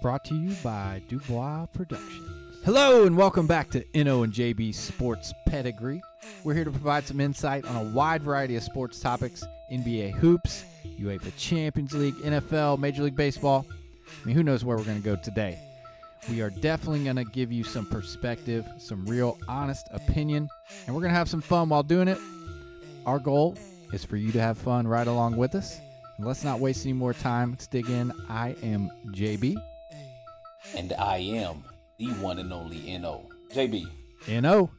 brought to you by Dubois Productions. Hello and welcome back to NO and JB Sports Pedigree. We're here to provide some insight on a wide variety of sports topics: NBA hoops, UEFA Champions League, NFL, Major League Baseball. I mean, who knows where we're going to go today? We are definitely going to give you some perspective, some real honest opinion, and we're going to have some fun while doing it. Our goal is for you to have fun right along with us. And let's not waste any more time. Let's dig in. I am JB. And I am the one and only NO. JB. NO.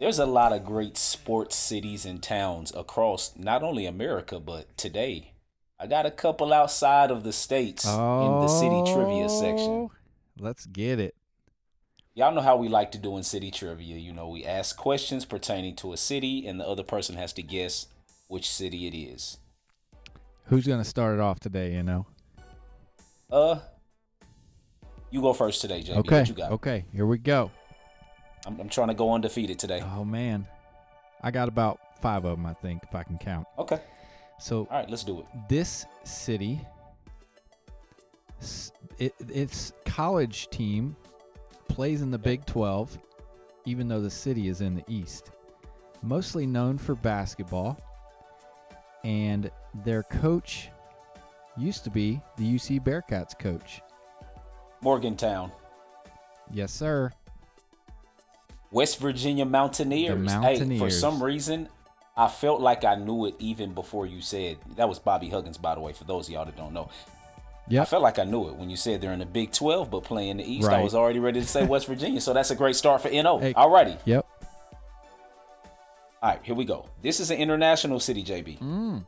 There's a lot of great sports cities and towns across not only America, but today. I got a couple outside of the states Oh, in the city trivia section. Let's get it. Y'all know how we like to do in city trivia. You know, we ask questions pertaining to a city, and the other person has to guess which city it is. Who's going to start it off today, you know? Uh, you go first today, JB. Okay. What you got? Okay, here we go. I'm, I'm trying to go undefeated today. Oh, man. I got about five of them, I think, if I can count. Okay. So, All right, let's do it. this city, it, its college team plays in the Big 12, even though the city is in the East. Mostly known for basketball, and their coach used to be the UC Bearcats coach. Morgantown. Yes, sir. West Virginia Mountaineers. The Hey, for some reason, I felt like I knew it even before you said that was Bobby Huggins, by the way. For those of y'all that don't know, Yeah, I felt like I knew it when you said they're in the Big 12 but playing the East. I was already ready to say West Virginia, so that's a great start for NO. Hey. Alrighty, Yep. all right, here we go. This is an international city, JB. Mm.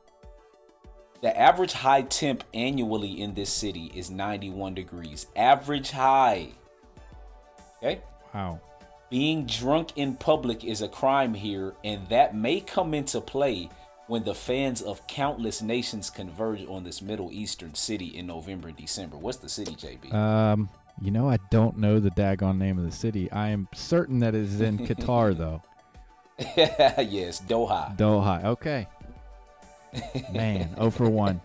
The average high temp annually in this city is 91 degrees. Average high. Okay. Wow. Being drunk in public is a crime here, and that may come into play when the fans of countless nations converge on this Middle Eastern city in November and December. What's the city, JB? Um, you know, I don't know the daggone name of the city. I am certain that it is in Qatar, though. yes, Doha. Doha. Okay. Man, oh for 1.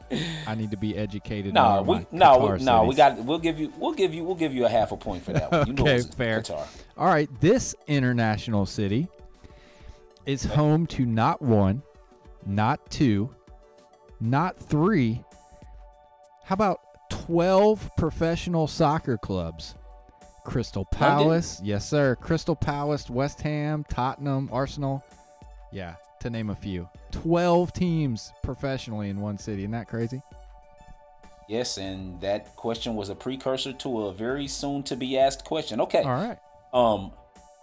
I need to be educated. No, we no, we, no, we got. We'll give you. We'll give you. We'll give you a half a point for that one. You know Okay, fair. Qatar. All right, this international city is home to not one, not two, not three. How about 12 professional soccer clubs? Crystal Palace, yes, sir. Crystal Palace, West Ham, Tottenham, Arsenal. Yeah, to name a few. 12 teams professionally in one city. Isn't that crazy? Yes, and that question was a precursor to a very soon to be asked question. Okay. All right. Um,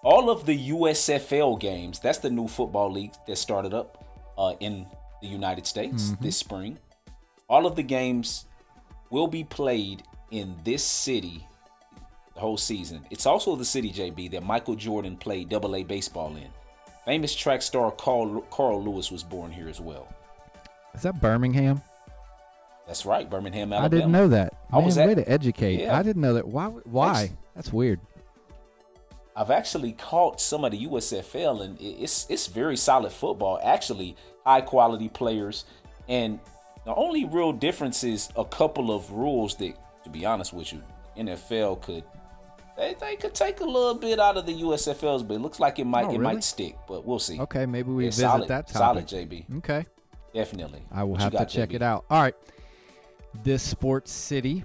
all of the USFL games, that's the new football league that started up uh, in the United States Mhm. this spring. All of the games will be played in this city the whole season. It's also the city, JB, that Michael Jordan played double A baseball in. Famous track star Carl, Carl Lewis was born here as well. Is that Birmingham? That's right, Birmingham, Alabama. I didn't know that. I was Man, way at- to educate. Yeah. I didn't know that. Why? Why? That's weird. I've actually caught some of the USFL, and it's it's very solid football. Actually, high quality players, and the only real difference is a couple of rules that, to be honest with you, NFL could they, they could take a little bit out of the USFLs, but it looks like it might Oh, it really? might stick. But we'll see. Okay, maybe we Yeah, visit solid, that solid, topic. JB. Okay, Definitely. I will What have to got, check JB? it out. All right, this sports city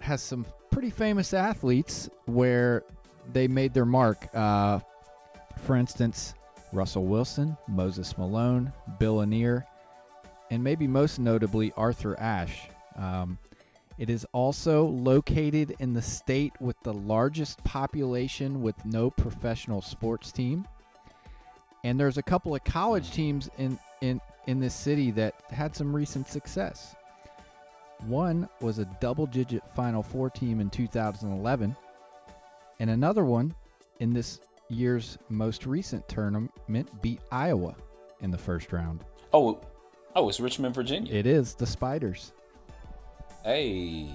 has some pretty famous athletes where they made their mark. Uh, for instance, Russell Wilson, Moses Malone, Bill Lanier, and maybe most notably Arthur Ashe. Um, it is also located in the state with the largest population with no professional sports team. And there's a couple of college teams in, in, in this city that had some recent success. One was a double digit Final Four team in 2011, and another one in this year's most recent tournament beat Iowa in the first round. Oh, oh, it's Richmond, Virginia. It is the Spiders. Hey,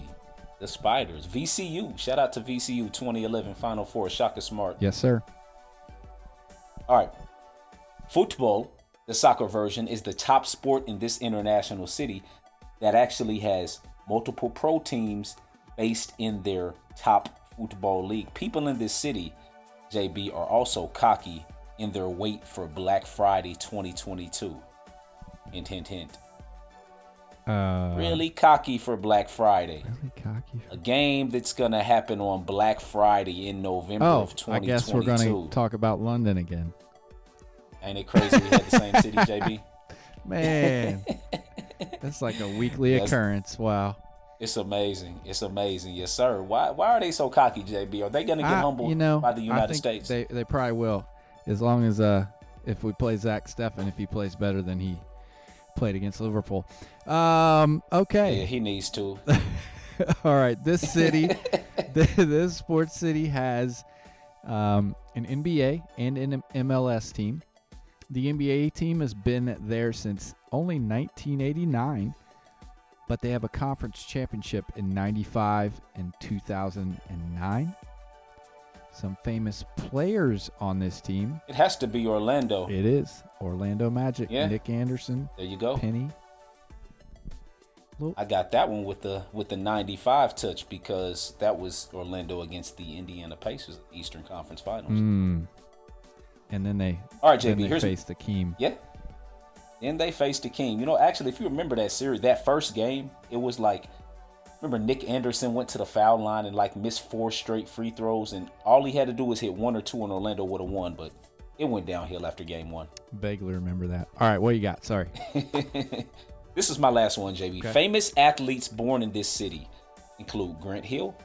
the Spiders. VCU. Shout out to VCU 2011 Final Four. Shaka Smart. Yes, sir. All right. Football, the soccer version, is the top sport in this international city that actually has multiple pro teams based in their top football league. People in this city, JB, are also cocky in their wait for Black Friday 2022. Hint, hint, hint. Uh, Really cocky for Black Friday. Really cocky. A game that's going to happen on Black Friday in November Oh, of I 2022. guess we're going to talk about London again. Ain't it crazy we had the same city, JB? Man, that's like a weekly occurrence. Wow. It's amazing. It's amazing. Yes, sir. Why why are they so cocky, JB? Are they going to get I- humbled you know, by the I United think States? They they probably will, as long as uh if we play Zach Steffen, if he plays better than he played against Liverpool. Um. yeah, Okay. he needs to. All right. This city, this sports city has um an NBA and an MLS team. The NBA team has been there since only 1989, but they have a conference championship in 95 and 2009. Some famous players on this team. It has to be Orlando. It is Orlando Magic, Yeah. Nick Anderson, There you go. Penny. I got that one with the with the 95 touch because that was Orlando against the Indiana Pacers Eastern Conference Finals. Mm. And then they, All right, JB, here's faced Hakeem. Yeah. Then they faced the King. You know, actually, if you remember that series, that first game, it was like, remember Nick Anderson went to the foul line and like missed four straight free throws, and all he had to do was hit one or two, and Orlando would have won. But it went downhill after game one. Vaguely remember that. All right, what you got? Sorry. this is my last one, JB. Okay. Famous athletes born in this city include Grant Hill,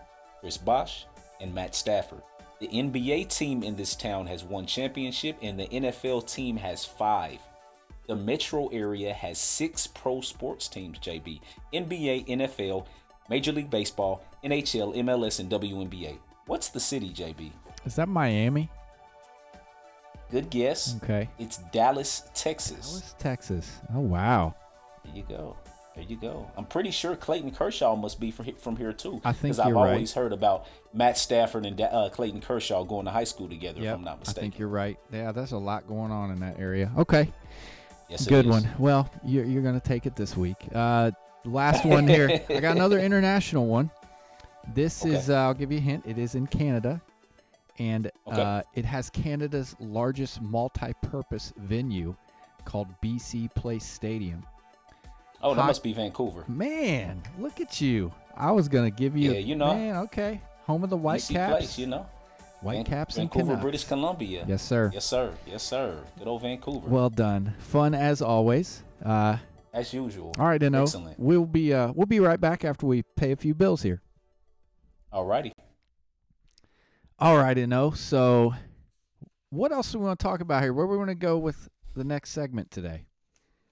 Chris Bosh, and Matt Stafford. The NBA team in this town has one championship, and the NFL team has five. The metro area has six pro sports teams, JB NBA, NFL, Major League Baseball, NHL, MLS, and WNBA. What's the city, JB? Is that Miami? Good guess. Okay. It's Dallas, Texas. Dallas, Texas. Oh wow. There you go. There you go. I'm pretty sure Clayton Kershaw must be from from here too. I think I've you're right. always heard about Matt Stafford and uh, Clayton Kershaw going to high school together. Yep, if I'm not mistaken. I think you're right. Yeah, there's a lot going on in that area. Okay. yes, it Good one. Well, you're, you're going to take it this week. Uh, last one here. I got another international one. This Okay. is, uh, I'll give you a hint. It is in Canada, and Okay. uh, it has Canada's largest multi purpose venue called BC Place Stadium. Oh, that Hot- must be Vancouver. Man, look at you. I was going to give you. Yeah, you know. Man, okay. Home of the BC Whitecaps. place, you know. White Van- Caps and Vancouver. British Columbia. Yes, sir. Yes, sir. Yes, sir. Good old Vancouver. Well done. Fun as always. Uh, as usual. all right, Dino. Excellent. We'll be uh, we'll be right back after we pay a few bills here. Alrighty. All right, Dino. So, what else do we want to talk about here? Where we want to go with the next segment today?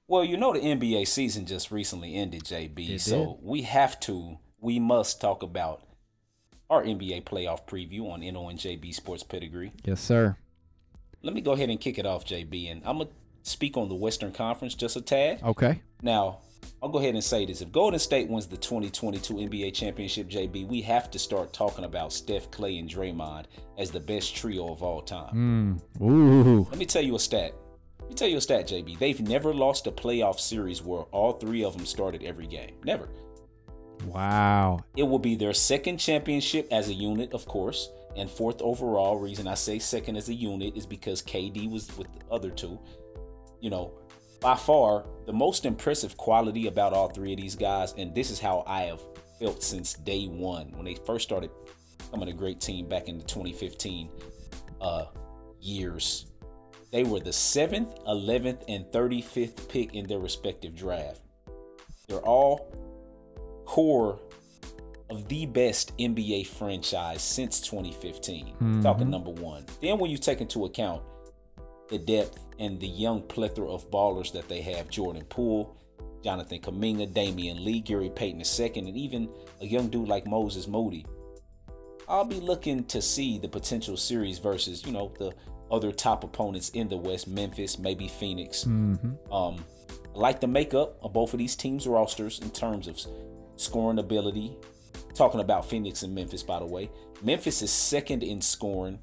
Well, you know the NBA season just recently ended, JB. It so we have to, we must talk about our NBA playoff preview on NO and JB Sports Pedigree. Yes, sir. Let me go ahead and kick it off, JB, and I'm gonna speak on the Western Conference just a tad. Okay. Now, I'll go ahead and say this: if Golden State wins the 2022 NBA championship, JB, we have to start talking about Steph, Clay, and Draymond as the best trio of all time. Mm. Ooh. Let me tell you a stat. Let me tell you a stat, JB. They've never lost a playoff series where all three of them started every game. Never. Wow. It will be their second championship as a unit, of course, and fourth overall. Reason I say second as a unit is because KD was with the other two. You know, by far the most impressive quality about all three of these guys, and this is how I have felt since day one when they first started becoming a great team back in the 2015 uh, years. They were the seventh, 11th, and 35th pick in their respective draft. They're all core of the best NBA franchise since 2015. Mhm. Talking number one. Then when you take into account the depth and the young plethora of ballers that they have, Jordan Poole, Jonathan Kuminga, Damian Lee, Gary Payton II, and even a young dude like Moses Moody. I'll be looking to see the potential series versus, you know, the other top opponents in the West, Memphis, maybe Phoenix. Mm-hmm. Um, I like the makeup of both of these teams' rosters in terms of scoring ability. Talking about Phoenix and Memphis, by the way. Memphis is second in scoring.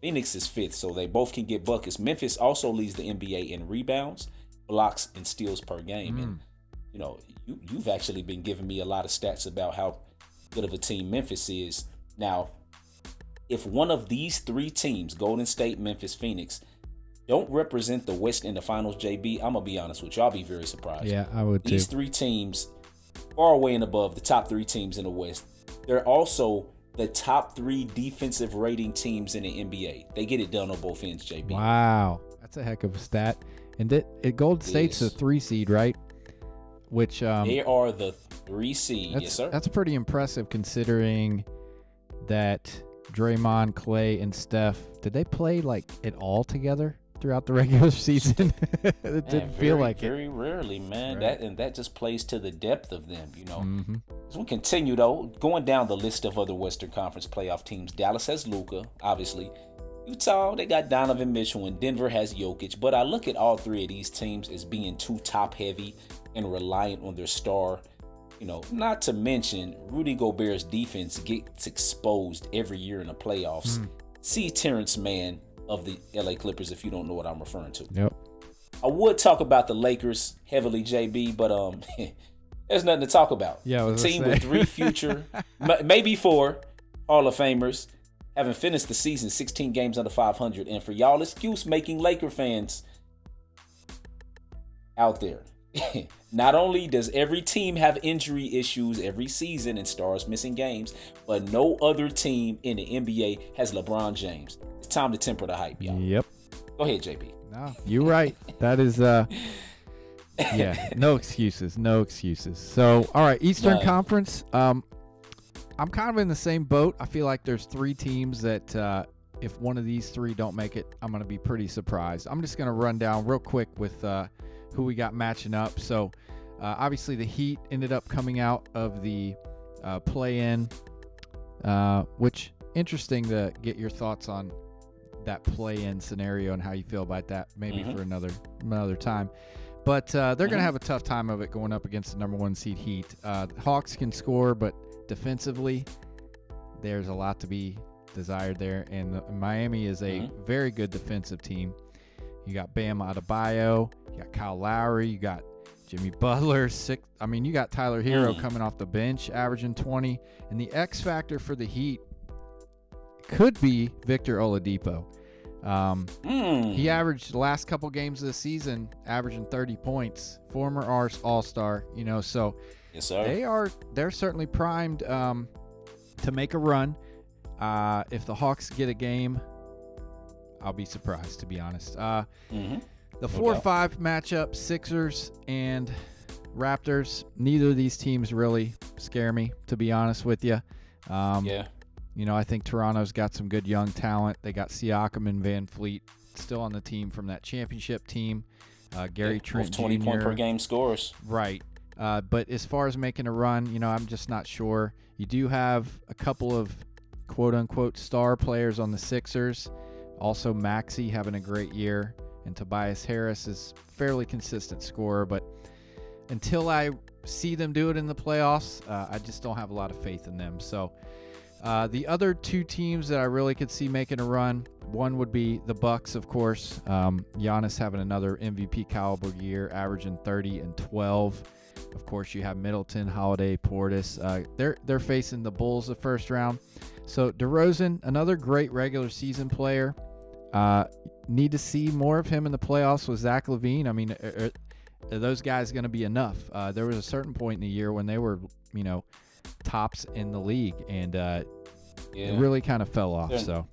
Phoenix is fifth, so they both can get buckets. Memphis also leads the NBA in rebounds, blocks, and steals per game. And mm. you know, you you've actually been giving me a lot of stats about how good of a team Memphis is. Now, if one of these three teams, Golden State, Memphis, Phoenix, don't represent the West in the finals, JB, I'm gonna be honest with you. I'll be very surprised. Yeah, I would These too. three teams, far away and above the top three teams in the West, they're also the top three defensive rating teams in the NBA. They get it done on both ends, JB. Wow, that's a heck of a stat. And it, it Golden State's a three seed, right? Which um, They are the three seed. yes, sir. that's pretty impressive considering that Draymond, Clay, and Steph did they play like it all together throughout the regular season? it Man, didn't feel very, like it. very rarely, man. Right. That and that just plays to the depth of them, you know. hmm As we continue though, going down the list of other Western Conference playoff teams, Dallas has Luka, obviously. Utah, they got Donovan Mitchell, and Denver has Jokic. But I look at all three of these teams as being too top heavy and reliant on their star. You know, not to mention Rudy Gobert's defense gets exposed every year in the playoffs. See Terrence Mann of the LA Clippers if you don't know what I'm referring to. Yep. I would talk about the Lakers heavily, JB, but um, there's nothing to talk about. Yeah, a team with three future, m- maybe four Hall of Famers, having finished the season 16 games under 500, and for y'all excuse making Laker fans out there. Not only does every team have injury issues every season and stars missing games, but no other team in the NBA has LeBron James. It's time to temper the hype, y'all. Yep. Go ahead, JB. No, you're right. That is uh yeah, no excuses, no excuses. So, all right, Eastern. Conference. Um, I'm kind of in the same boat. I feel like there's three teams that uh, if one of these three don't make it, I'm going to be pretty surprised. I'm just going to run down real quick with uh, who we got matching up. So, uh, obviously, the Heat ended up coming out of the uh, play-in, uh, which interesting to get your thoughts on that play-in scenario and how you feel about that. Maybe Mhm. for another another time. But uh, they're going Mhm. to have a tough time of it going up against the number one seed Heat. Uh, the Hawks can score, but defensively, there's a lot to be desired there. And the, Miami is a Mhm. very good defensive team. You got Bam Adebayo, you got Kyle Lowry, you got Jimmy Butler. Six, I mean, you got Tyler Herro Mm. coming off the bench, averaging 20. And the X factor for the Heat could be Victor Oladipo. Um, Mm. he averaged the last couple games of the season, averaging 30 points. Former Ars All Star, you know, so yes, they are they're certainly primed um, to make a run. Uh, if the Hawks get a game, I'll be surprised to be honest. Uh, hmm the four doubt. five matchup, Sixers and Raptors. Neither of these teams really scare me, to be honest with you. Um, Yeah. You know, I think Toronto's got some good young talent. They got Siakam and VanVleet still on the team from that championship team. Uh, Gary Yeah, Trent 20 Jr. point per game scores. Right. Uh, but as far as making a run, you know, I'm just not sure. You do have a couple of quote unquote star players on the Sixers. Also, Maxey having a great year, and Tobias Harris is fairly consistent scorer. But until I see them do it in the playoffs, uh, I just don't have a lot of faith in them. So, uh, the other two teams that I really could see making a run, one would be the Bucks, of course. Um, Giannis having another MVP caliber year, averaging 30 and 12. Of course, you have Middleton, Holiday, Portis. Uh, they're they're facing the Bulls the first round. So DeRozan, another great regular season player. Uh, need to see more of him in the playoffs with Zach LaVine. I mean, are, are those guys going to be enough? Uh, there was a certain point in the year when they were, you know, tops in the league, and uh, Yeah. it really kind of fell off. They're- So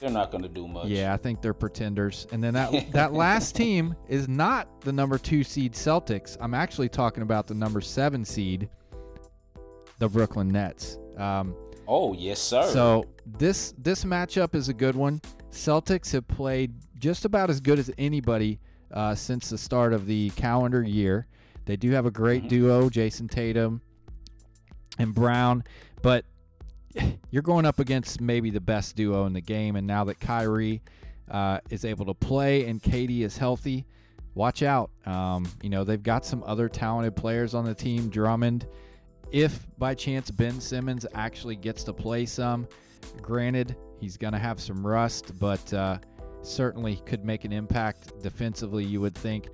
They're not going to do much. yeah, I think they're pretenders. And then that that last team is not the number two seed Celtics. I'm actually talking about the number seven seed, the Brooklyn Nets. Um, Oh, yes, sir. so this this matchup is a good one. Celtics have played just about as good as anybody uh, since the start of the calendar year. They do have a great Mhm. duo, Jayson Tatum and Brown, but you're going up against maybe the best duo in the game. And now that Kyrie uh, is able to play and KD is healthy, watch out. Um, you know they've got some other talented players on the team. Drummond, if by chance Ben Simmons actually gets to play some, granted he's going to have some rust, but uh, certainly could make an impact defensively. You would think.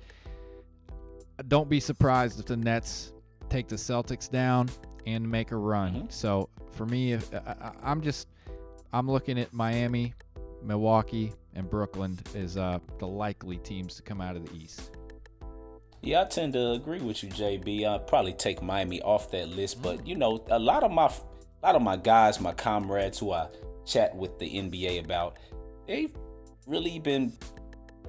Don't be surprised if the Nets take the Celtics down. And make a run. Mm-hmm. So for me, if I, I'm just I'm looking at Miami, Milwaukee, and Brooklyn as uh, the likely teams to come out of the East. Yeah, I tend to agree with you, JB. I'd probably take Miami off that list, but you know, a lot of my a lot of my guys, my comrades who I chat with the NBA about, they've really been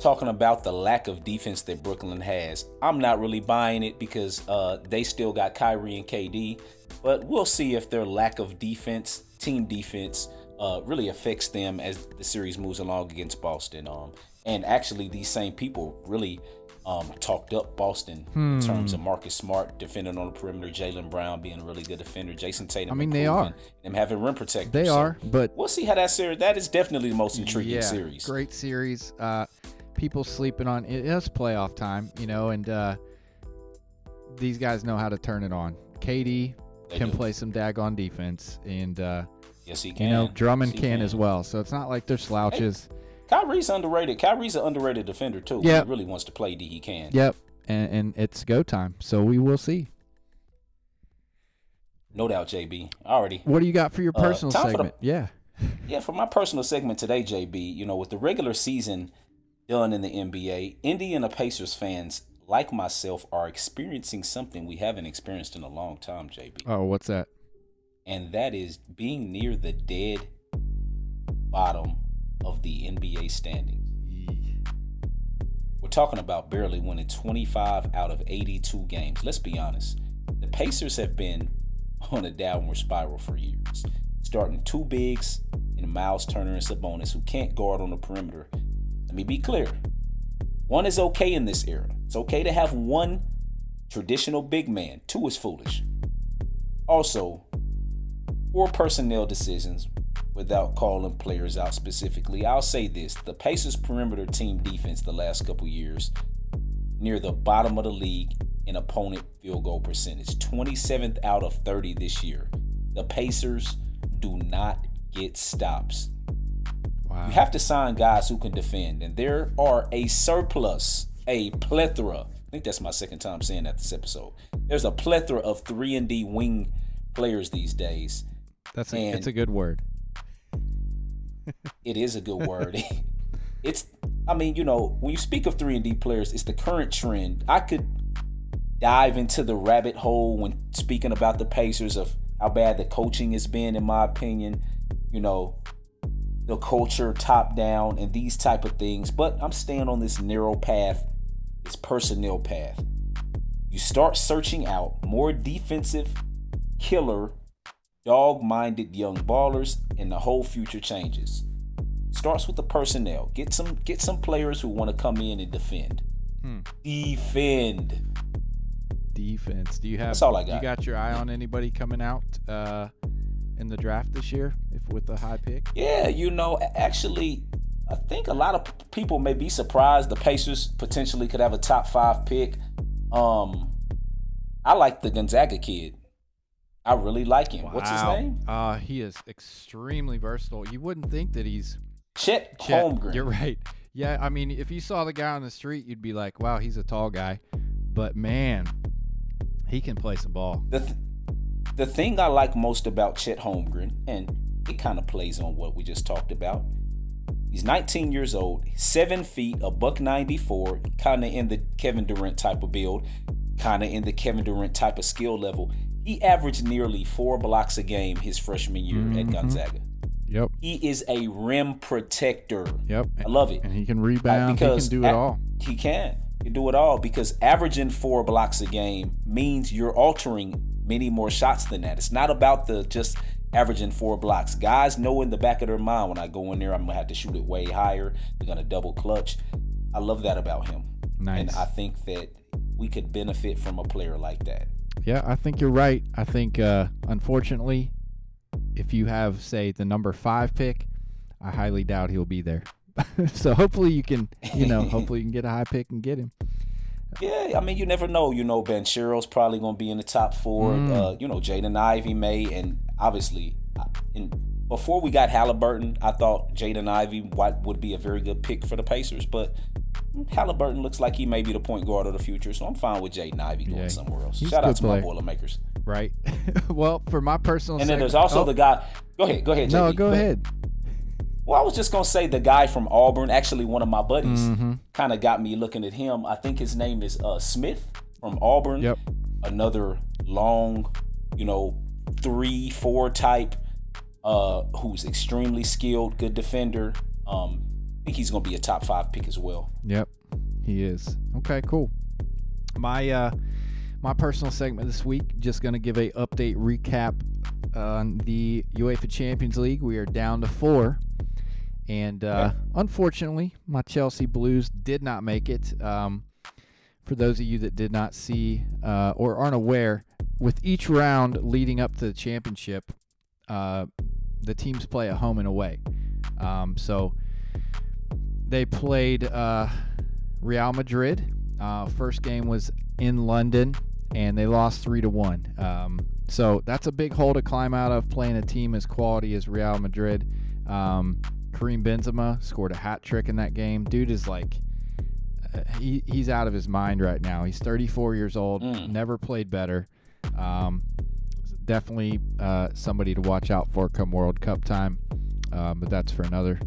talking about the lack of defense that Brooklyn has. I'm not really buying it because uh, they still got Kyrie and KD, but we'll see if their lack of defense, team defense, uh, really affects them as the series moves along against Boston. Um, and actually, these same people really um, talked up Boston Hmm. in terms of Marcus Smart defending on the perimeter, Jaylen Brown being a really good defender, Jayson Tatum. I mean, they are. Them having rim protectors. They So are, but We'll see how that series. That is definitely the most intriguing yeah, series. great series. Uh, people sleeping on it. it is playoff time, you know, and uh, these guys know how to turn it on. KD They can do. play some daggone defense, and uh, Yes, he can. you know Drummond Yes, he can, as well. So it's not like they're slouches. Kyrie's underrated. Kyrie's an underrated defender too. Yeah, He really wants to play D. He can. Yep, and, and it's go time. So we will see. No doubt, JB. Already. What do you got for your Uh, personal time for the- segment? yeah. Yeah, for my personal segment today, JB, you know, with the regular season done in the NBA, Indiana Pacers fans like myself are experiencing something we haven't experienced in a long time, JB. Oh, what's that? And that is being near the dead bottom of the NBA standings. We're talking about barely winning 25 out of 82 games. Let's be honest. The Pacers have been on a downward spiral for years. Starting two bigs in Miles Turner and Sabonis who can't guard on the perimeter. Let me be clear. One is okay in this era. It's okay to have one traditional big man. Two is foolish. Also, poor personnel decisions without calling players out specifically. I'll say this the Pacers' perimeter team defense the last couple years near the bottom of the league in opponent field goal percentage 27th out of 30 this year. The Pacers do not get stops. Wow. You have to sign guys who can defend, and there are a surplus, a plethora. I think that's my second time saying that this episode. There's a plethora of three and D wing players these days. That's a, and- it's a good word. It is a good word. it's, I mean, you know, when you speak of three and D players, it's the current trend. I could dive into the rabbit hole when speaking about the Pacers of how bad the coaching has been, in my opinion. You know, the culture top down and these type of things. But I'm staying on this narrow path, this personnel path. You start searching out more defensive, killer, dog-minded young ballers, and the whole future changes. Starts with the personnel. Get some get some players who want to come in and defend. Hmm. Defend. Defense. Do you have? That's all I got. You got. got your eye on anybody coming out uh, in the draft this year, if with a high pick? Yeah, you know, actually, I think a lot of people may be surprised the Pacers potentially could have a top five pick. Um, I like the Gonzaga kid. I really like him. What's his name? Uh, he is extremely versatile. You wouldn't think that he's Chet, Chet, Holmgren. You're right. Yeah, I mean, if you saw the guy on the street, you'd be like, "Wow, he's a tall guy," but man, he can play some ball. The th- the thing I like most about Chet Holmgren, and it kind of plays on what we just talked about. He's 19 years old, seven feet, a buck 94, kind of in the Kevin Durant type of build, kind of in the Kevin Durant type of skill level. He averaged nearly four blocks a game his freshman year at Mhm. Gonzaga. Yep. He is a rim protector. Yep. I love it. And he can rebound. he can do it all. He can. He can do it all because averaging four blocks a game means you're altering many more shots than that. It's not about the just averaging four blocks. Guys know in the back of their mind when I go in there, I'm gonna have to shoot it way higher. They're gonna double clutch. I love that about him. Nice. And I think that we could benefit from a player like that. Yeah, I think you're right. I think, uh, unfortunately, if you have, say, the number five pick, I highly doubt he'll be there. so hopefully you can, you know, hopefully you can get a high pick and get him. Yeah, I mean, you never know. You know, Banchero's probably going to be in the top four. Mm. Uh, you know, Jaden Ivey may, and obviously, in, before we got Halliburton, I thought Jaden Ivey would would be a very good pick for the Pacers. But Halliburton looks like he may be the point guard of the future, so I'm fine with Jaden Ivey going Yeah, somewhere else. he's Shout out to my player. Boilermakers. Right. well, for my personal And then there's also oh, the guy. Go ahead, go ahead. No, JB. go ahead. Well, I was just gonna say the guy from Auburn. Actually, one of my buddies Mm-hmm. kind of got me looking at him. I think his name is uh, Smith from Auburn. Yep. Another long, you know, three, four type, uh, who's extremely skilled, good defender. Um, I think he's gonna be a top five pick as well. Yep, he is. Okay, cool. My uh, my personal segment this week, just gonna give a update recap on the UEFA Champions League. We are down to four, and uh, unfortunately, my Chelsea Blues did not make it. Um, for those of you that did not see uh, or aren't aware, with each round leading up to the championship, uh, the teams play at home and away. Um, so they played uh, Real Madrid. Uh, first game was in London, and they lost three to one. Um, so that's a big hole to climb out of playing a team as quality as Real Madrid. Um, Karim Benzema scored a hat trick in that game. Dude is like, he, he's out of his mind right now. He's 34 years old, Mm. never played better. Um, definitely uh, somebody to watch out for come World Cup time. Um, but that's for another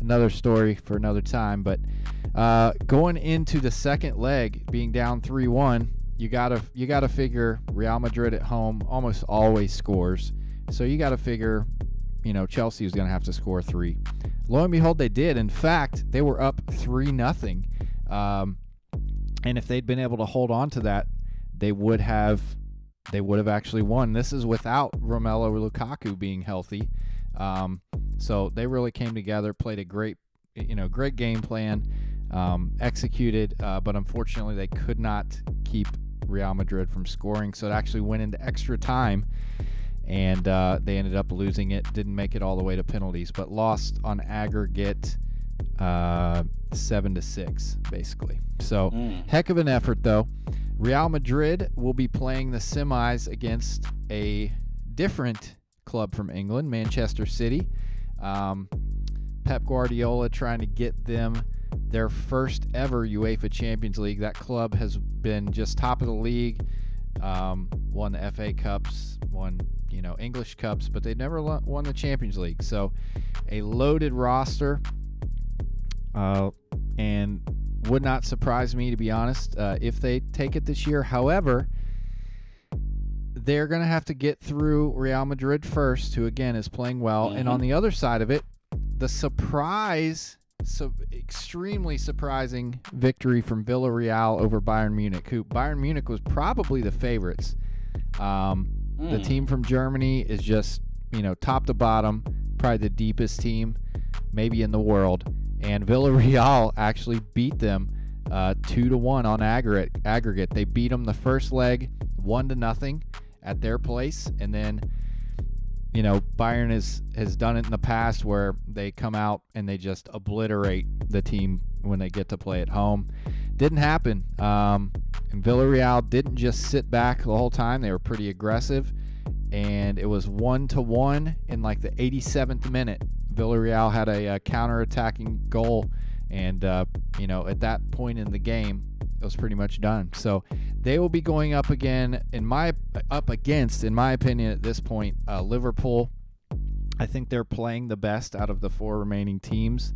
another story for another time. But uh, going into the second leg, being down three one, you gotta you gotta figure Real Madrid at home almost always scores. So you gotta figure, you know, Chelsea was gonna have to score three. Lo and behold, they did. In fact, they were up three nothing. Um, and if they'd been able to hold on to that, they would have they would have actually won. This is without Romelu Lukaku being healthy. Um, so they really came together, played a great, you know, great game plan, um, executed, uh, but unfortunately they could not keep Real Madrid from scoring. So it actually went into extra time, and uh, they ended up losing it. Didn't make it all the way to penalties, but lost on aggregate uh, seven to six, basically. So Mm. heck of an effort though. Real Madrid will be playing the semis against a different club from England, Manchester City. Um, Pep Guardiola trying to get them their first ever UEFA Champions League. That club has been just top of the league, um, won the FA Cups, won you know English Cups, but they never won the Champions League. So a loaded roster, uh, and would not surprise me to be honest uh, if they take it this year. However, they're going to have to get through Real Madrid first, who again is playing well, and on Mhm. the other side of it, the surprise, so extremely surprising victory from Villarreal over Bayern Munich, who Bayern Munich was probably the favorites. Um, the Mm. team from Germany is just, you know, top to bottom, probably the deepest team maybe in the world. And Villarreal actually beat them uh, two to one on aggregate. Aggregate. They beat them the first leg one to nothing at their place, and then you know Bayern has has done it in the past where they come out and they just obliterate the team when they get to play at home. Didn't happen. Um, and Villarreal didn't just sit back the whole time; they were pretty aggressive, and it was one to one in like the 87th minute. Villarreal had a, uh counter-attacking goal, and uh, you know at that point in the game, it was pretty much done. So they will be going up again in my up against, in my opinion, at this point, uh, Liverpool. I think they're playing the best out of the four remaining teams.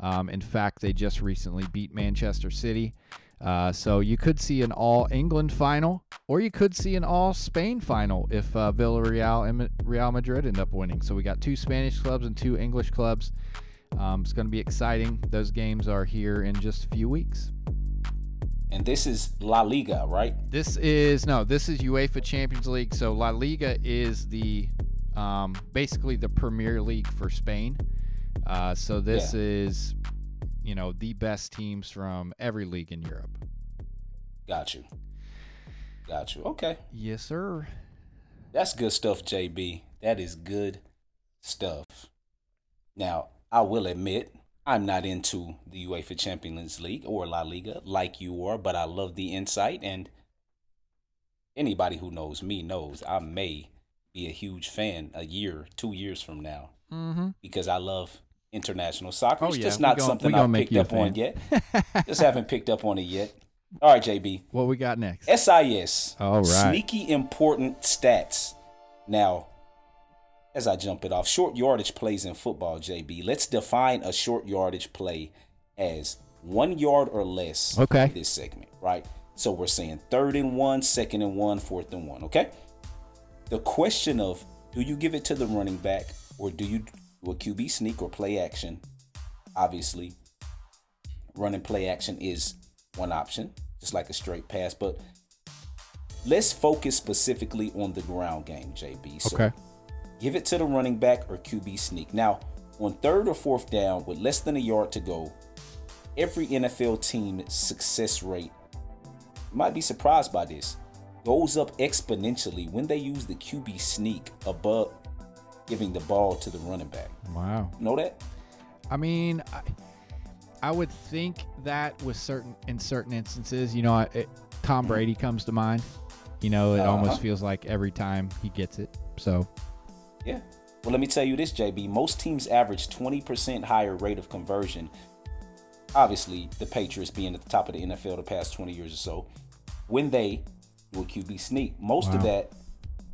Um, in fact, they just recently beat Manchester City. Uh, so you could see an all England final, or you could see an all Spain final if uh, Villarreal and Real Madrid end up winning. So we got two Spanish clubs and two English clubs. Um, it's going to be exciting. Those games are here in just a few weeks. And this is La Liga, right? This is no, this is UEFA Champions League. So La Liga is the um, basically the Premier League for Spain. Uh, so this Yeah. is you know the best teams from every league in Europe. Got you. Got you. Okay. Yes, sir. That's good stuff, JB. That is good stuff. Now, I will admit, I'm not into the UEFA Champions League or La Liga like you are, but I love the insight. And anybody who knows me knows I may be a huge fan a year, two years from now, Mm-hmm. because I love international soccer. Oh, it's yeah, just not something gonna I've picked up on yet. just haven't picked up on it yet. All right, JB. What we got next? SIS. All right. Sneaky important stats. Now, as I jump it off, short yardage plays in football, JB. Let's define a short yardage play as one yard or less. Okay. in This segment, right? So we're saying third and one, second and one, fourth and one. Okay. The question of do you give it to the running back or do you a QB sneak or play action? Obviously, running play action is one option, just like a straight pass. But let's focus specifically on the ground game, JB. So Okay. give it to the running back or QB sneak. Now, on third or fourth down with less than a yard to go, every NFL team success rate might be surprised by this goes up exponentially when they use the QB sneak above giving the ball to the running back. Wow. Know that? I mean, I, I would think that with certain in certain instances, you know, it, Tom Brady comes to mind. You know, it Uh-huh. almost feels like every time he gets it. So, Yeah. Well, let me tell you this, JB. Most teams average 20% higher rate of conversion. Obviously, the Patriots being at the top of the NFL the past 20 years or so, when they do a QB sneak. Most of that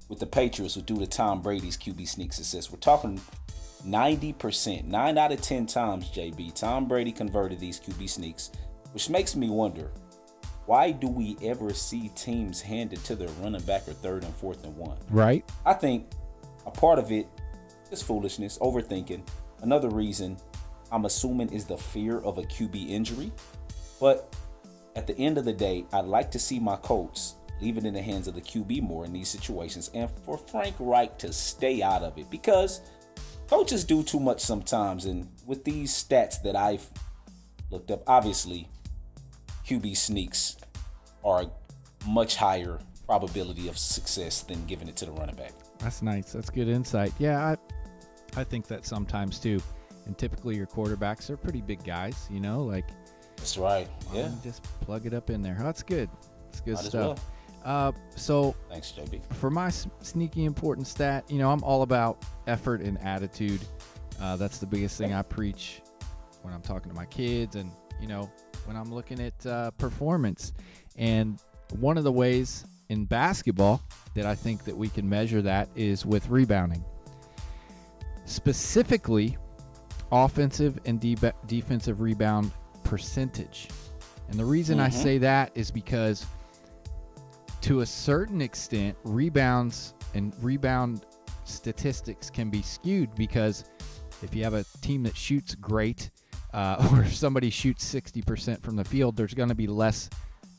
with the Patriots was due to Tom Brady's QB sneak success. We're talking 90%, 9 out of 10 times, JB. Tom Brady converted these QB sneaks, which makes me wonder why do we ever see teams handed to their running back or third and fourth and one? right? I think a part of it is foolishness, overthinking. Another reason I'm assuming is the fear of a QB injury. But at the end of the day, I'd like to see my coach leave it in the hands of the QB more in these situations and for Frank Reich to stay out of it because coaches do too much sometimes. And with these stats that I've looked up, obviously, QB sneaks are a much higher probability of success than giving it to the running back. That's nice. That's good insight. Yeah, I I think that sometimes too. And typically your quarterbacks are pretty big guys, you know, like That's right. Yeah. just plug it up in there. Oh, that's good. That's good Might stuff. Uh, so Thanks, JB. for my sneaky important stat, you know, I'm all about effort and attitude. Uh, that's the biggest thing I preach when I'm talking to my kids and, you know, when I'm looking at uh, performance. And one of the ways in basketball that I think that we can measure that is with rebounding. Specifically, offensive and de- defensive rebound percentage. And the reason I Mhm. say that is because to a certain extent, rebounds and rebound statistics can be skewed because if you have a team that shoots great, uh, or if somebody shoots 60% from the field, there's going to be less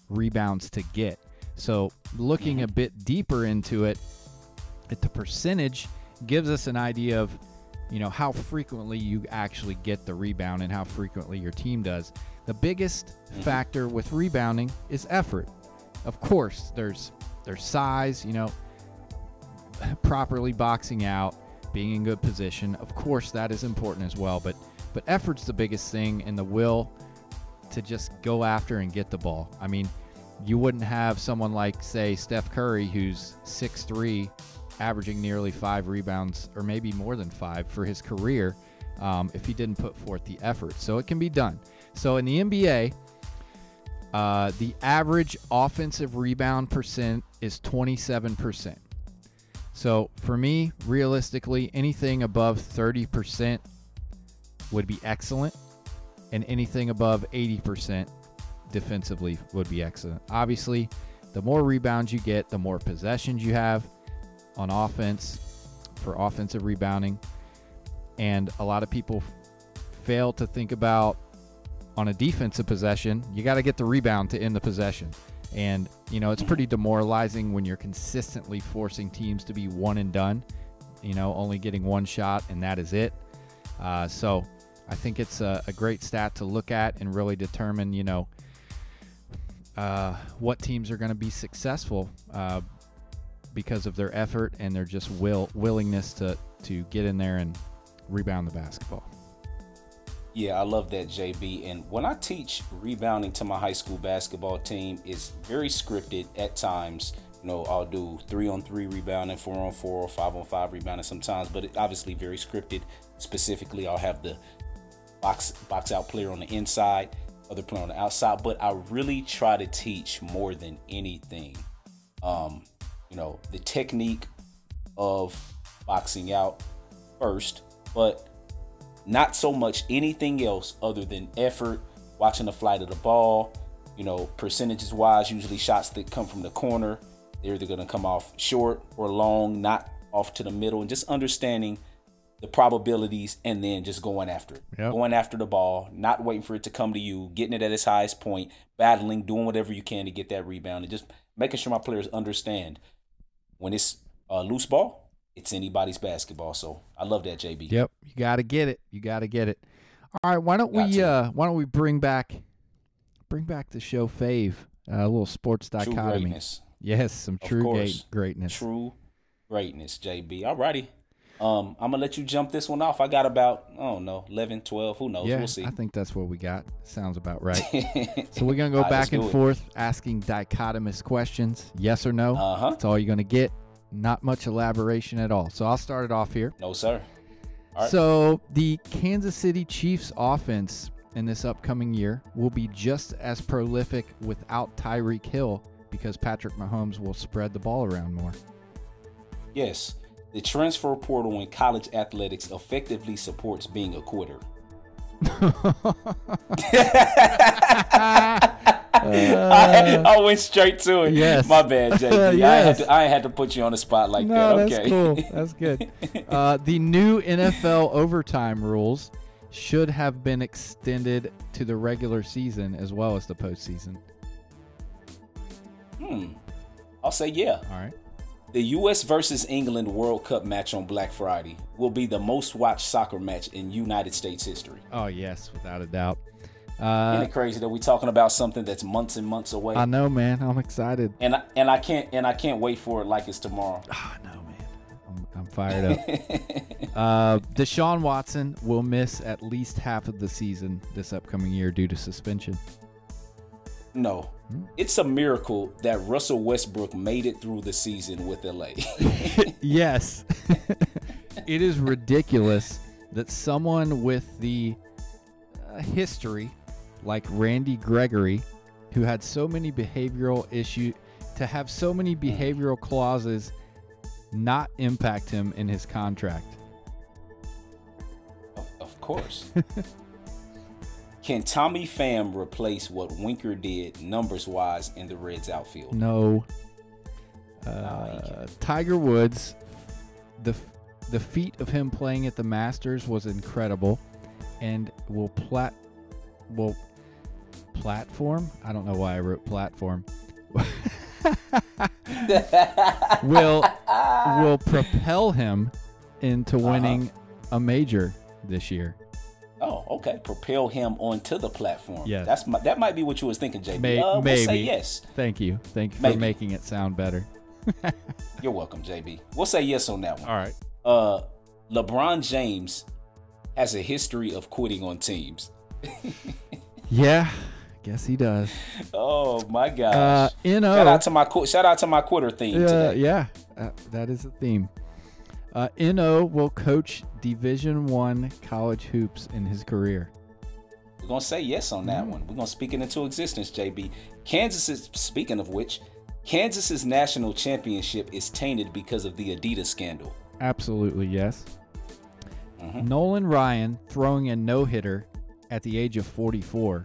rebounds to get. So, looking a bit deeper into it, at the percentage gives us an idea of, you know, how frequently you actually get the rebound and how frequently your team does. The biggest factor with rebounding is effort. Of course, there's there's size, you know, properly boxing out, being in good position. Of course, that is important as well, but but effort's the biggest thing and the will to just go after and get the ball. I mean, you wouldn't have someone like say Steph Curry who's 6'3 averaging nearly 5 rebounds or maybe more than 5 for his career um, if he didn't put forth the effort. So it can be done. So in the NBA, uh, the average offensive rebound percent is 27%. So for me, realistically, anything above 30% would be excellent, and anything above 80% defensively would be excellent. Obviously, the more rebounds you get, the more possessions you have on offense for offensive rebounding. And a lot of people fail to think about on a defensive possession, you got to get the rebound to end the possession. And, you know, it's pretty demoralizing when you're consistently forcing teams to be one and done, you know, only getting one shot and that is it. Uh, so I think it's a, a great stat to look at and really determine, you know, uh, what teams are going to be successful uh, because of their effort and their just will willingness to, to get in there and rebound the basketball. Yeah, I love that, JB. And when I teach rebounding to my high school basketball team, it's very scripted at times. You know, I'll do three on three rebounding, four on four, or five on five rebounding sometimes, but it obviously very scripted. Specifically, I'll have the box box out player on the inside, other player on the outside. But I really try to teach more than anything. Um, you know, the technique of boxing out first, but not so much anything else other than effort, watching the flight of the ball, you know, percentages wise, usually shots that come from the corner, they're either going to come off short or long, not off to the middle, and just understanding the probabilities and then just going after it. Yep. Going after the ball, not waiting for it to come to you, getting it at its highest point, battling, doing whatever you can to get that rebound, and just making sure my players understand when it's a loose ball, it's anybody's basketball. So I love that, JB. Yep, you got to get it. You got to get it. All right, why don't Got we to. uh why don't we bring back bring back the show fave, uh, a little sports dichotomy. Yes, some true course. greatness. True greatness, JB. Alrighty. Um, I'm gonna let you jump this one off. I got about, I don't know, 11, 12, who knows? yeah, we'll see. I think that's what we got. Sounds about right. so we're gonna go All right, back and forth asking dichotomous questions, yes or no. Uh-huh. That's all you're gonna get. Not much elaboration at all. So I'll start it off here. No, sir. Right. So the Kansas City Chiefs offense in this upcoming year will be just as prolific without Tyreek Hill because Patrick Mahomes will spread the ball around more. Yes. The transfer portal in college athletics effectively supports being a quitter. I, I went straight to it. Yes. My bad, JB. I, had to, I had to put you on the spot like no, that. that's Okay. cool. That's good. Uh, the new NFL overtime rules should have been extended to the regular season as well as the postseason. hmm. I'll say yeah. All right. The U.S. versus England World Cup match on Black Friday will be the most watched soccer match in United States history. Oh yes, without a doubt. Isn't Uh, it crazy that we're talking about something that's months and months away? I know, man. I'm excited. and I, and I can't and I can't wait for it like it's tomorrow. Oh, no, man. I'm, I'm fired up. uh, Deshaun Watson will miss at least half of the season this upcoming year due to suspension. No, it's a miracle that Russell Westbrook made it through the season with LA. yes. it is ridiculous that someone with the uh, history like Randy Gregory, who had so many behavioral issues, to have so many behavioral clauses not impact him in his contract. of, of course. Can Tommy Pham replace what Winker did numbers wise in the Reds outfield? No. Uh. Tiger Woods, the the feat of him playing at the Masters was incredible, and will plat will platform. I don't know why I wrote platform. will will propel him into Uh-huh. winning a major this year. Oh, okay. Propel him onto the platform. Yes. that's my, that might be what you was thinking, JB. May- uh, we'll say maybe. yes. Thank you, thank you for making it sound better. You're welcome, JB. We'll say yes on that one. All right. Uh, LeBron James has a history of quitting on teams. Yeah, guess he does. Oh my gosh! Uh, no. shout out to my shout out to my quitter theme Uh, today. yeah, uh, that is the theme. Uh, No will coach Division One college hoops in his career. We're gonna say yes on that one. We're gonna speak it into existence, JB. Kansas is speaking of which, Kansas's national championship is tainted because of the Adidas scandal. Absolutely, yes. Mhm. Nolan Ryan throwing a no hitter at the age of 44.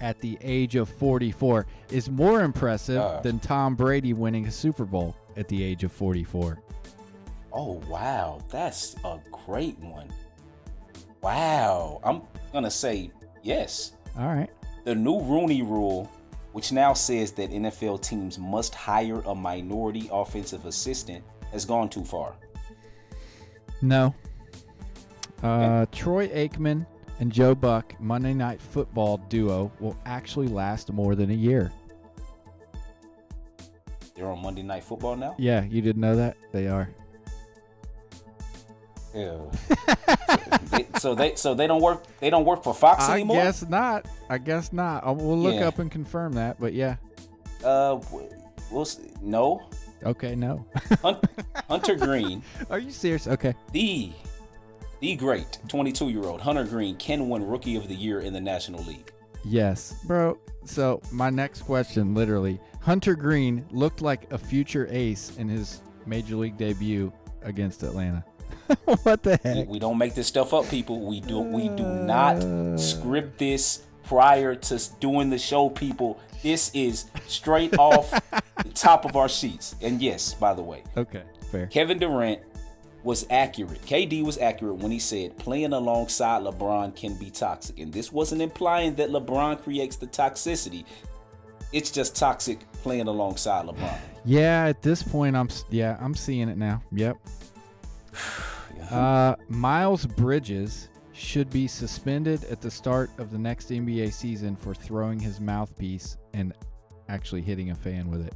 At the age of 44 is more impressive Gosh. than Tom Brady winning a Super Bowl at the age of 44. Oh wow, that's a great one. Wow, I'm gonna say yes. All right. The new Rooney Rule, which now says that NFL teams must hire a minority offensive assistant, has gone too far. No. Uh, Troy Aikman and Joe Buck Monday Night Football duo will actually last more than a year. They're on Monday Night Football now. Yeah, you didn't know that? They are. Ew. They- so they so they don't work they don't work for Fox I anymore. I guess not. I guess not. Uh, We'll look Yeah. up and confirm that, but yeah. Uh, we'll see. no. Okay, no. Hunter Greene, are you serious? Okay. the The great 22 year old Hunter Greene can win Rookie of the Year in the National League. Yes, bro. So my next question, literally, Hunter Greene looked like a future ace in his major league debut against Atlanta. what the heck? we don't make this stuff up, people. We do we do uh. not script this prior to doing the show, people. This is straight off the top of our sheets. And yes, by the way, Okay, fair. Kevin Durant was accurate. KD was accurate when he said playing alongside LeBron can be toxic. And this wasn't implying that LeBron creates the toxicity. It's just toxic playing alongside LeBron. Yeah, at this point, I'm yeah, I'm seeing it now. Yep. Uh, Miles Bridges should be suspended at the start of the next NBA season for throwing his mouthpiece and actually hitting a fan with it.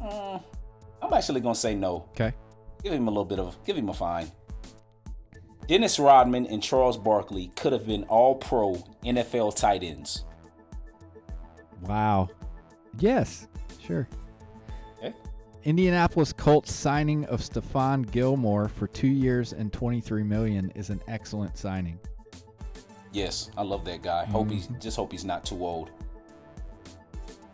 Mm, I'm actually gonna say no. Okay. Give him a little bit of give him a fine. Dennis Rodman and Charles Barkley could have been all pro NFL tight ends. Wow. Yes. Sure. Okay. Indianapolis Colts signing of Stephon Gilmore for two years and 23 million is an excellent signing. Yes, I love that guy. Hope he's mm-hmm. just hope he's not too old.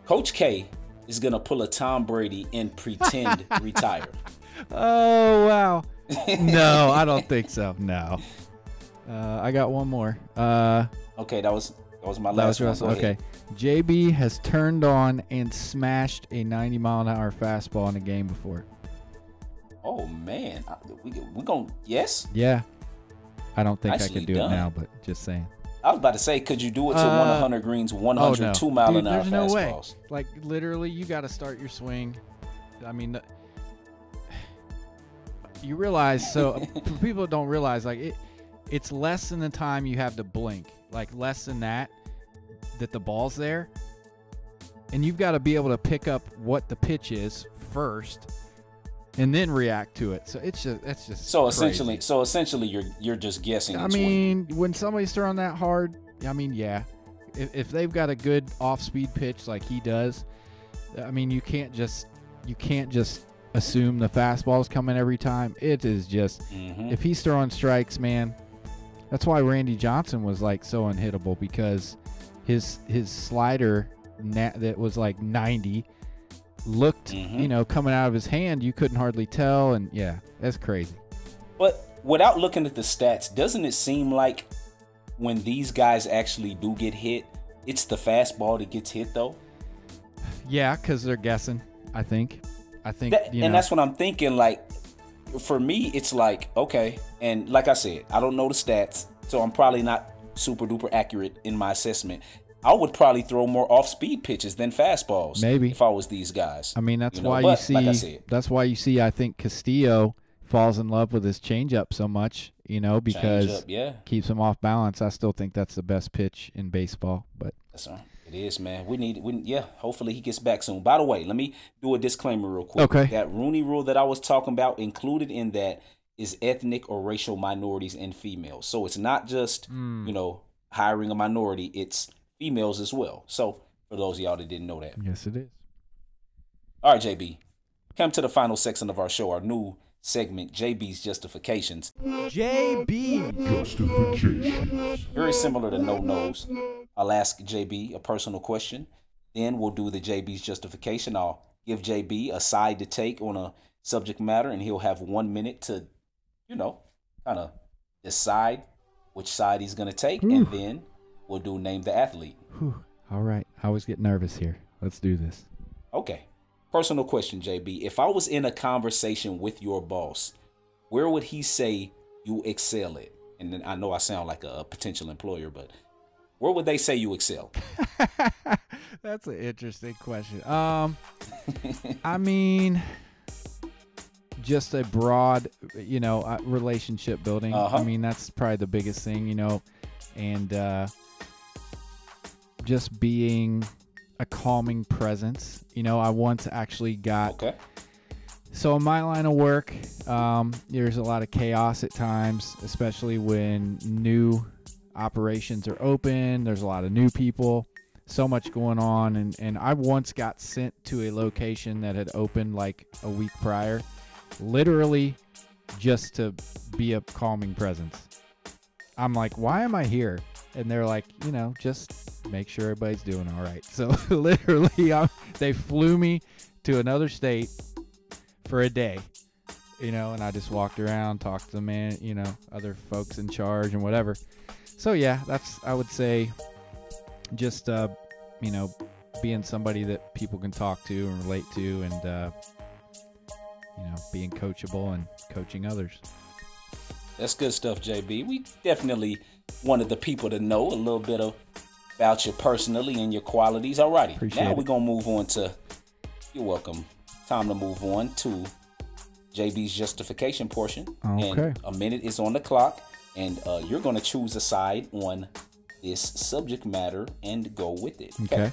Coach K is gonna pull a Tom Brady and pretend retire. Oh wow. no, I don't think so. No. Uh, I got one more. Uh, Okay, that was that was my that last was one. Okay. JB has turned on and smashed a 90 mile an hour fastball in a game before. Oh man, I- we we gonna yes. Yeah. I don't think I Nicely could do done. it now, but just saying. I was about to say, could you do it to one Uh, of Hunter Greene's Oh 102 no, mile Dude, an hour there's no way. Like literally, you got to start your swing. I mean, you realize. So uh, people don't realize, like it, it's less than the time you have to blink. Like less than that, that the ball's there, and you've got to be able to pick up what the pitch is first, and then react to it. So it's just it's just So crazy. essentially, so essentially, you're you're just guessing. I mean, when somebody's throwing that hard, I mean, yeah. If, if they've got a good off-speed pitch like he does, I mean, you can't just you can't just assume the fastball's coming every time. It is just Mhm. if he's throwing strikes, man. That's why Randy Johnson was like so unhittable because his his slider na- that was like 90 looked, Mhm. you know, coming out of his hand. You couldn't hardly tell, and yeah, that's crazy. But without looking at the stats, doesn't it seem like when these guys actually do get hit, it's the fastball that gets hit though? Yeah, because they're guessing. I think. I think. That- you and know, that's what I'm thinking. Like, for me, it's like okay, and like I said, I don't know the stats, so I'm probably not super duper accurate in my assessment. I would probably throw more off speed pitches than fastballs. Maybe. if I was these guys. I mean, that's you know, why you but, see. like said- that's why you see. I think Castillo falls in love with his changeup so much. You know, because up, yeah, keeps him off balance. I still think that's the best pitch in baseball. But that's right. It is, man. We need, we yeah. Hopefully he gets back soon. By the way, let me do a disclaimer real quick. Okay. That Rooney Rule that I was talking about, included in that, is ethnic or racial minorities and females. So it's not just Hmm. you know hiring a minority; it's females as well. So for those of y'all that didn't know that, yes, it is. all right, JB, come to the final section of our show, our new segment, JB's Justifications. JB. Justifications. Very similar to No Nos. I'll ask JB a personal question. Then we'll do the JB's justification. I'll give JB a side to take on a subject matter, and he'll have one minute to, you know, kind of decide which side he's going to take. And then we'll do Name the Athlete. Whew. All right. I always get nervous here. Let's do this. Okay. Personal question, JB. If I was in a conversation with your boss, where would he say you excel at? And then I know I sound like a potential employer, but where would they say you excel? That's an interesting question. Um, I mean, just a broad, you know, uh, relationship building. Uh-huh. I mean, that's probably the biggest thing, you know, and uh, just being a calming presence. You know, I once actually got Okay. so in my line of work, um, there's a lot of chaos at times, especially when new operations are open. There's a lot of new people, so much going on, and and I once got sent to a location that had opened like a week prior. Literally, just to be a calming presence. I'm like, why am I here? And they're like, you know, just make sure everybody's doing all right. So literally, i they flew me to another state for a day, you know, and I just walked around, talked to the man, you know, other folks in charge and whatever. So yeah, that's I would say, just uh, you know, being somebody that people can talk to and relate to, and uh, you know, being coachable and coaching others. That's good stuff, JB. We definitely wanted the people to know a little bit of, about you personally and your qualities. Alrighty, Appreciate now it. we're gonna move on to. You're welcome. Time to move on to JB's justification portion. Okay. And a minute is on the clock, and uh, you're gonna choose a side on this subject matter and go with it. Okay.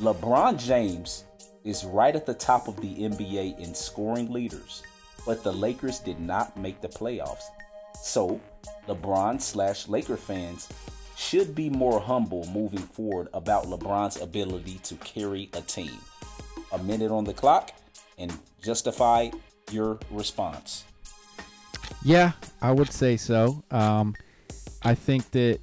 LeBron James is right at the top of the NBA in scoring leaders, but the Lakers did not make the playoffs. So, LeBron slash Laker fans should be more humble moving forward about LeBron's ability to carry a team. A minute on the clock and justify your response. Yeah, I would say so. Um, I think that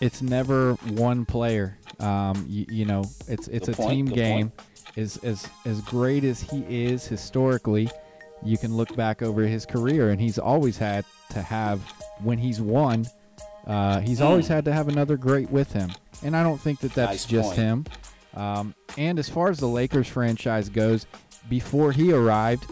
it's never one player. Um, you, you know, it's it's Good a point, team game. point. As as as great as he is historically, you can look back over his career, and he's always had to have when he's won. Uh, he's Hmm. always had to have another great with him, and I don't think that that's Nice just point. him. Um, and as far as the Lakers franchise goes, before he arrived,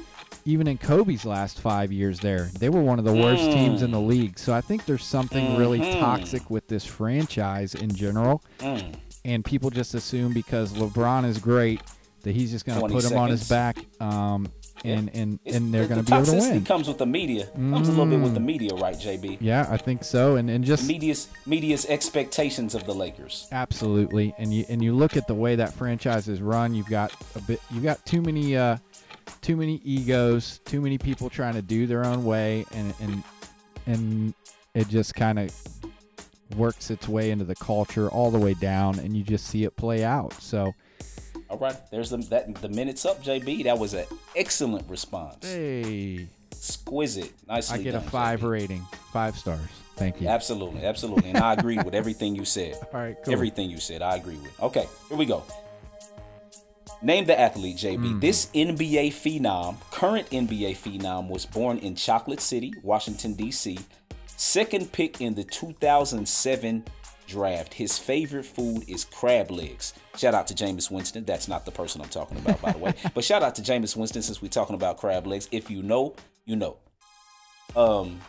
even in Kobe's last five years there, they were one of the worst Mm. teams in the league. So I think there's something really Mhm. toxic with this franchise in general. Mm. And people just assume because LeBron is great that he's just going to 20 put him on his back um, and, and, It's- and they're the- going to the be able to toxicity win. comes with the media. Comes a little bit with the Mm. media, right, JB? Yeah, I think so. And, and just Media's media's expectations of the Lakers. Absolutely, and you and you look at the way that franchise is run. You've got a bit. You have got too many, uh, too many egos, too many people trying to do their own way, and and and it just kind of works its way into the culture all the way down, and you just see it play out. So, All right, there's the that the minutes up, JB. That was an excellent response. hey, Exquisite, nicely I get a five JB. rating, five stars. Thank you. Absolutely, absolutely, and I agree with everything you said. All right, cool. Everything you said, I agree with. Okay, here we go. Name the athlete, JB. Hmm. This NBA phenom, current NBA phenom, was born in Chocolate City, Washington, D.C. Second pick in the 2007 draft. His favorite food is crab legs. Shout out to Jameis Winston. That's not the person I'm talking about, by the way. But shout out to Jameis Winston since we're talking about crab legs. If you know, you know. Um,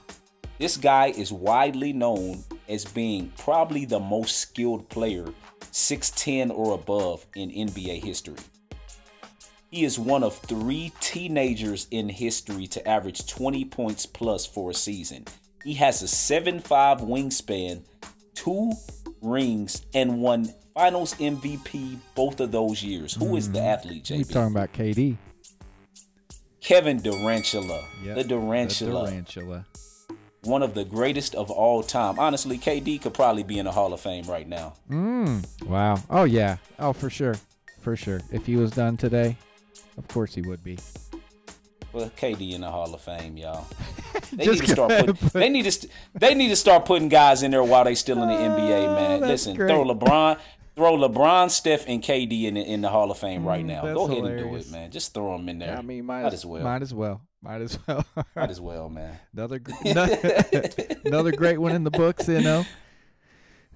this guy is widely known as being probably the most skilled player, 6'10 or above, in NBA history. He is one of three teenagers in history to average 20 points plus for a season. He has a 7'5 wingspan, two rings, and won finals MVP both of those years. Who is the athlete, we JB? talking about KD. Kevin Durantula. Yep, The Durantula. The Durantula. one of the greatest of all time. Honestly, KD could probably be in the Hall of Fame right now. Mm, wow. Oh yeah. Oh for sure. For sure. If he was done today, of course he would be. Well, KD in the Hall of Fame, y'all. They need to start putting. put- They need to. St- they need to start putting guys in there while they still in the NBA, Oh, man. that's Listen, great. throw LeBron, throw LeBron, Steph, and KD in the, in the Hall of Fame right Mm, now. that's Go ahead and do it, man. Just throw them in there. I mean, might, might as well. Might as well. Might as well. Might as well, man. another gr- another great one in the books, you know.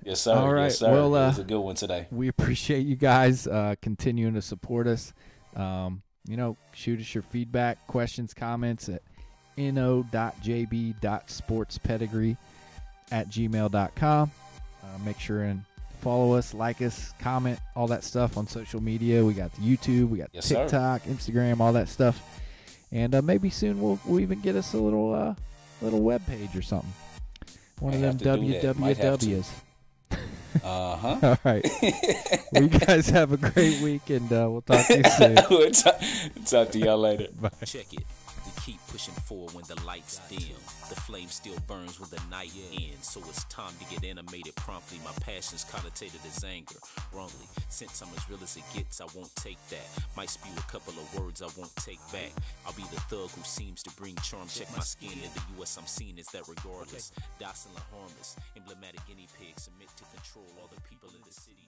Yes, sir. All right, Yes, sir. well, it uh, was a good one today. We appreciate you guys uh, continuing to support us. Um, you know, shoot us your feedback, questions, comments at no.jb.sportspedigree at gmail.com. Uh, make sure and follow us, like us, comment, all that stuff on social media. We got the YouTube, we got Yes, sir. TikTok, Instagram, all that stuff. And uh, maybe soon we'll, we'll even get us a little uh, little web page or something. One Might of them have to do that. Might have to. WWWs. Uh huh. All right. well, you guys have a great week, and uh, we'll talk to you soon. we'll talk, talk to y'all later. Bye. Check it. Keep pushing forward when the lights dim. The flame still burns when the night ends. So it's time to get animated promptly. My passion's connotated as anger. Wrongly, since I'm as real as it gets, I won't take that. Might spew a couple of words I won't take back. I'll be the thug who seems to bring charm. Check my skin in the US, I'm seen as that regardless. Docile and harmless, emblematic guinea pig, submit to control all the people in the city